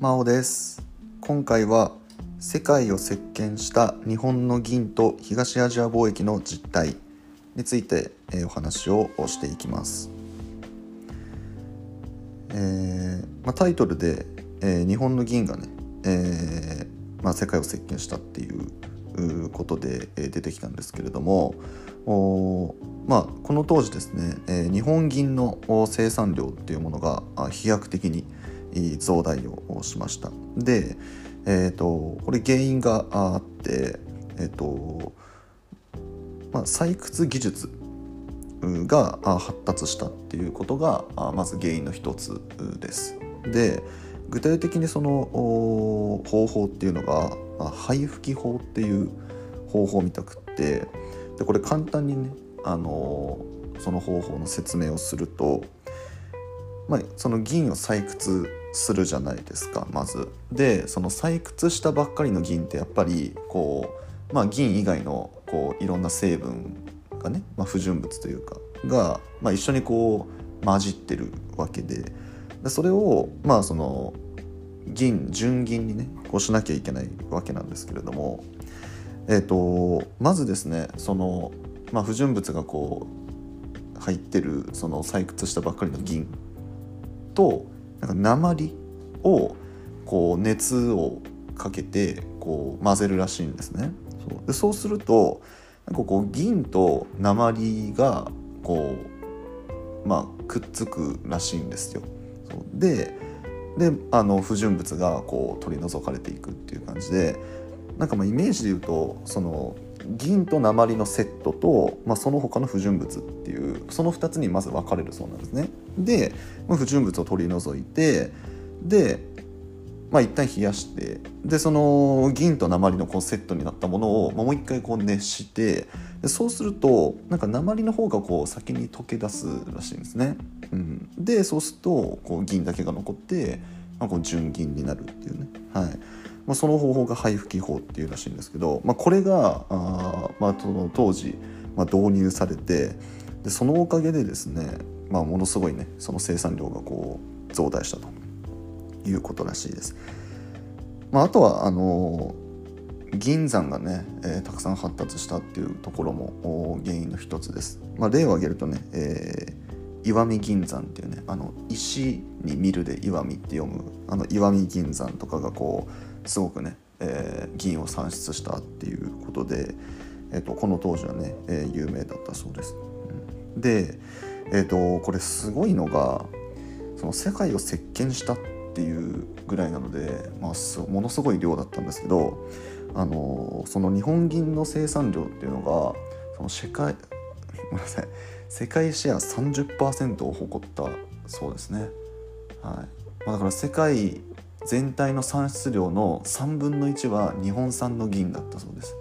真央です。今回は世界を席巻した日本の銀と東アジア貿易の実態について、お話をしていきます、えー、まあ、タイトルで、えー、日本の銀がね、えー、まあ、世界を席巻したっていうことで出てきたんですけれどもまあ、この当時ですね、え日本銀の生産量っていうものが飛躍的に増大をしましたで、えーと、これ原因があって、えーとまあ、採掘技術が発達したっていうことがまず原因の一つです。で具体的にその方法っていうのが灰吹き法っていう方法みたくってでこれ簡単にねあのその方法の説明をすると、まあ、その銀を採掘するじゃないですかまず。でその採掘したばっかりの銀ってやっぱりこう、まあ、銀以外のこういろんな成分がね、まあ、不純物というかが、まあ、一緒にこう混じってるわけででそれをまあその銀純銀にねこうしなきゃいけないわけなんですけれども、えーと、まずですねその、まあ、不純物がこう入ってるその採掘したばっかりの銀となんか鉛をこう熱をかけてこう混ぜるらしいんですね。そうでそうするとなんかこう銀と鉛がこう、まあ、くっつくらしいんですよ。そうでであの不純物がこう取り除かれていくっていう感じでなんかまあイメージで言うとその銀と鉛のセットと、まあ、その他の不純物っていうその2つにまず分かれるそうなんですね。で不純物を取り除いてでまあ一旦冷やしてでその銀と鉛のこうセットになったものを、まあ、もう一回こう熱してでそうするとなんか鉛の方がこう先に溶け出すらしいんですね。うん、でそうするとこう銀だけが残って、まあ、こう純銀になるっていうね。はいまあ、その方法が灰吹き法っていうらしいんですけど、まあ、これがあ、まあ、その当時、まあ、導入されてでそのおかげでですね、まあ、ものすごいねその生産量がこう増大したということらしいです。まあ、あとはあの銀山がね、えー、たくさん発達したっていうところも原因の一つです。まあ、例を挙げるとね、えー、石見銀山っていうねあの石に見るで石見って読むあの石見銀山とかがこうすごくね、えー、銀を産出したっていうことで、えーと、この当時はね、えー、有名だったそうです。うん、で、えーと、これすごいのがその世界を席巻したっていうぐらいなので、まあ、ものすごい量だったんですけどあのその日本銀の生産量っていうのがその世界 ごめんなさい世界シェア30%を誇ったそうですね。はいまあ、だから世界全体の産出量の3分の1は日本産の銀だったそうです。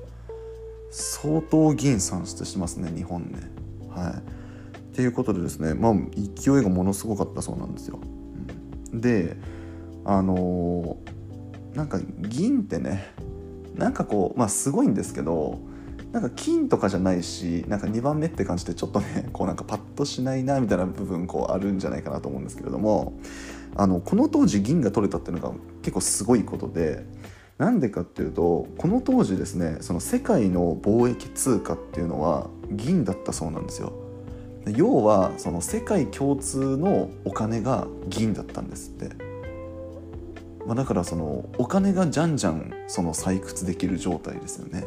相当銀産出してますね日本ね。はい。っていうことでですねまあ勢いがものすごかったそうなんですよ、うん、であのー、なんか銀ってねなんかこうまあすごいんですけどなんか金とかじゃないしなんか2番目って感じでちょっとねこうなんかパッとしないなみたいな部分こうあるんじゃないかなと思うんですけれどもあのこの当時銀が取れたっていうのが結構すごいことでなんでかっていうとこの当時ですねその世界の貿易通貨っていうのは銀だったそうなんですよ。要はその世界共通のお金が銀だったんですって。まあ、だからそのお金がじゃんじゃんその採掘できる状態ですよね。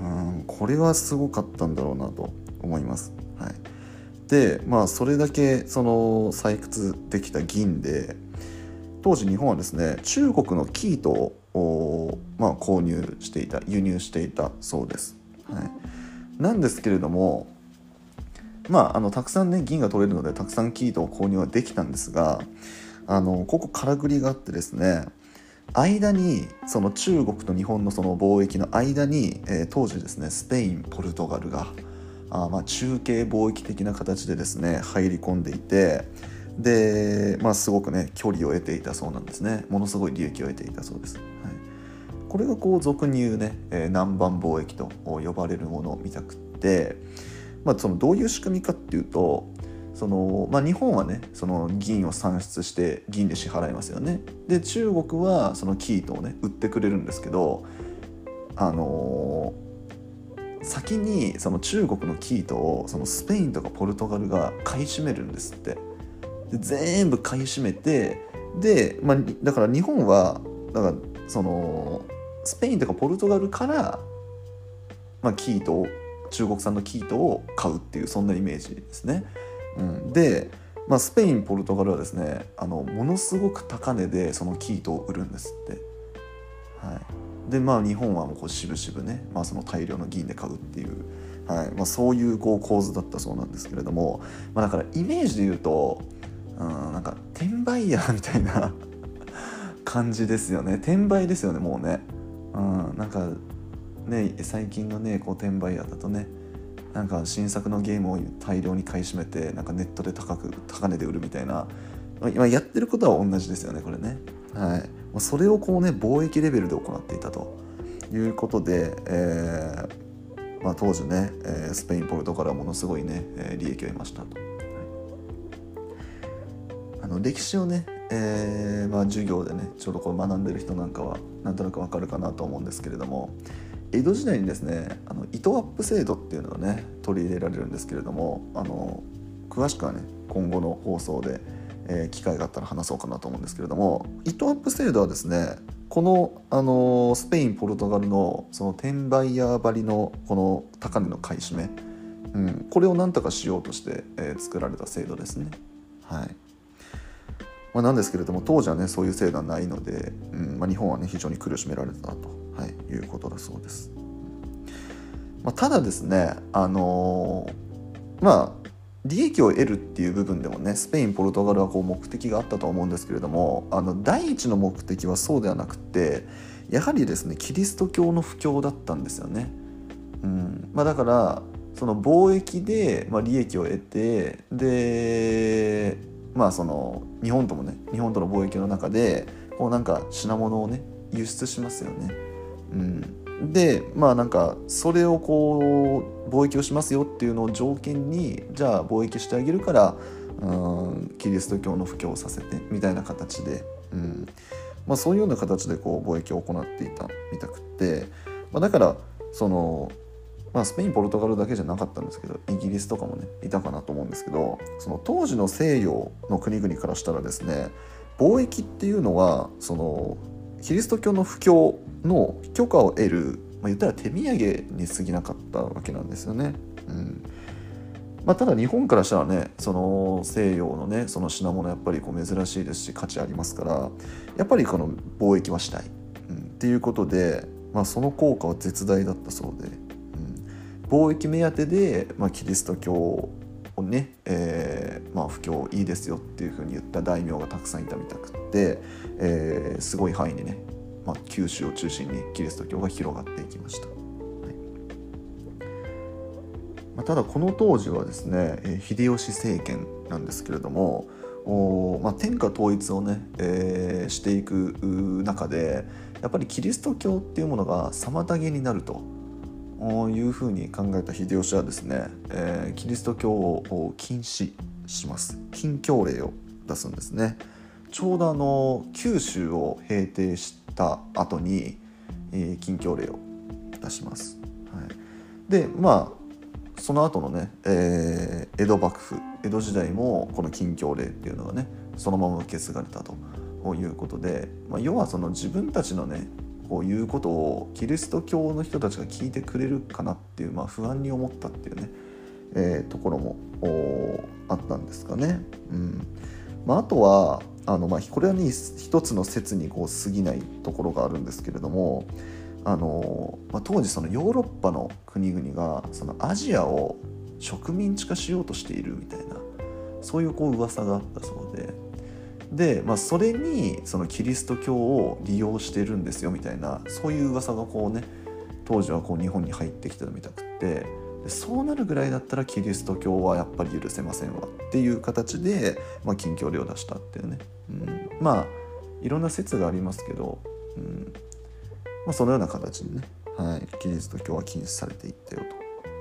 うんこれはすごかったんだろうなと思います。でまあそれだけその採掘できた銀で当時日本はですね中国の生糸を、まあ、購入していた輸入していたそうです。はい、なんですけれどもまああのたくさんね銀が取れるのでたくさん生糸を購入はできたんですがあのここからくりがあってですね間にその中国と日本のその貿易の間に、えー、当時ですねスペインポルトガルがあまあ中継貿易的な形でですね入り込んでいてで、まあ、すごくね距離を得ていたそうなんですね。ものすごい利益を得ていたそうです、はい、これがこう俗に言うね、えー、南蛮貿易と呼ばれるものを見たくって、まあ、そのどういう仕組みかっていうとその、まあ、日本はねその銀を産出して銀で支払いますよね。で中国はそのキートをね売ってくれるんですけどあのー、先にその中国のキートをそのスペインとかポルトガルが買い占めるんですってで全部買い占めてで、まあ、だから日本はだからそのスペインとかポルトガルから、まあ、キートを中国産のキートを買うっていうそんなイメージですね。うん、で、まあ、スペインポルトガルはですねあのものすごく高値でそのキートを売るんですって。はい、でまあ日本はもうこう渋々ね、まあ、その大量の銀で買うっていう、はいまあ、そういうこう構図だったそうなんですけれども、まあ、だからイメージで言うと、うん、なんか転売ヤーみたいな 感じですよね。転売ですよねもうね、うん、なんかね最近のねこう転売ヤーだとねなんか新作のゲームを大量に買い占めてなんかネットで高く高値で売るみたいな今やってることは同じですよねこれね。はい。それをこうね貿易レベルで行っていたと。いうことで、えーまあ、当時ね、えー、スペインポルトガルはものすごいね、えー、利益を得ましたと、はい、あの歴史をね、えーまあ、授業でねちょうどこう学んでる人なんかはなんとなくわかるかなと思うんですけれども江戸時代にですねあの糸アップ制度っていうのがね取り入れられるんですけれどもあの詳しくはね今後の放送で、えー、機会があったら話そうかなと思うんですけれども糸アップ制度はですねこの、あのスペインポルトガルのその転売ヤー張りのこの高値の買い占め、うん、これを何とかしようとして、えー、作られた制度ですね。はいまあ、なんですけれども当時はねそういう制度はないので、うんまあ、日本はね非常に苦しめられたとはい、いうことだそうです。まあ、ただですね、あのー、まあ利益を得るっていう部分でもねスペインポルトガルはこう目的があったと思うんですけれどもあの第一の目的はそうではなくてやはりですねキリスト教の布教だったんですよね。うんまあ、だからその貿易で、まあ、利益を得てでまあその日本ともね日本との貿易の中でこうなんか品物をね輸出しますよね。うん、でまあなんかそれをこう貿易をしますよっていうのを条件にじゃあ貿易してあげるからうんキリスト教の布教をさせてみたいな形で、うん。まあ、そういうような形でこう貿易を行っていたみたくて、まあ、だからその、まあ、スペインポルトガルだけじゃなかったんですけどイギリスとかもねいたかなと思うんですけどその当時の西洋の国々からしたらですね貿易っていうのはそのキリスト教の布教の許可を得る、まあ、言ったら手土産に過ぎなかったわけなんですよね。うん。まあ、ただ日本からしたらねその西洋のねその品物やっぱりこう珍しいですし価値ありますからやっぱりこの貿易はしたい、うん、っていうことで、まあ、その効果は絶大だったそうで、うん、貿易目当てで、まあ、キリスト教をね、えーまあ、布教いいですよっていうふうに言った大名がたくさんいたみたくって、えー、すごい範囲にねまあ、九州を中心にキリスト教が広がっていきました、はい。まあ、ただこの当時はですね、え秀吉政権なんですけれどもお、まあ、天下統一をね、えー、していく中でやっぱりキリスト教っていうものが妨げになるというふうに考えた秀吉はですね、えー、キリスト教を禁止します。禁教令を出すんですね。ちょうどあの九州を平定した後に、えー、禁教令を出します。はい、でまあその後のね、えー、江戸幕府江戸時代もこの禁教令っていうのがねそのまま受け継がれたということで、まあ、要はその自分たちのねこういうことをキリスト教の人たちが聞いてくれるかなっていう、まあ、不安に思ったっていうね、えー、ところもあったんですかね。うんまあ、あとはあのまあこれはね一つの説にこう過ぎないところがあるんですけれどもあの、まあ、当時そのヨーロッパの国々がそのアジアを植民地化しようとしているみたいなそういうこう噂があったそうで。で、まあ、それにそのキリスト教を利用してるんですよみたいなそういう噂がこうね当時はこう日本に入ってきてたみたくってでそうなるぐらいだったらキリスト教はやっぱり許せませんわっていう形で、まあ、禁教令を出したっていうね、うん、まあいろんな説がありますけど、うん。まあ、そのような形でね、はい、キリスト教は禁止されていったよ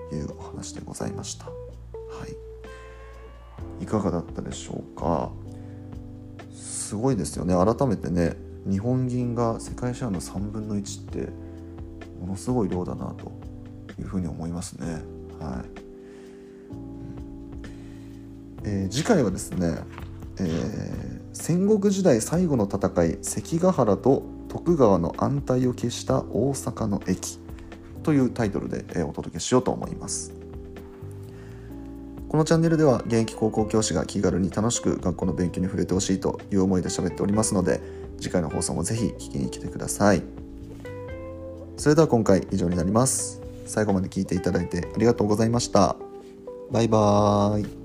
というお話でございました。はい。いかがだったでしょうか？すごいですよね。改めてね日本銀が世界シェアの3分の1ってものすごい量だなというふうに思いますね。はいえー、次回はですね、えー、戦国時代最後の戦い関ヶ原と徳川の安泰を消した大阪の駅というタイトルで、えー、お届けしようと思います。このチャンネルでは現役高校教師が気軽に楽しく学校の勉強に触れてほしいという思いで喋っておりますので次回の放送もぜひ聞きに来てくださいそれでは今回以上になります最後まで聞いていただいてありがとうございました。バイバーイ。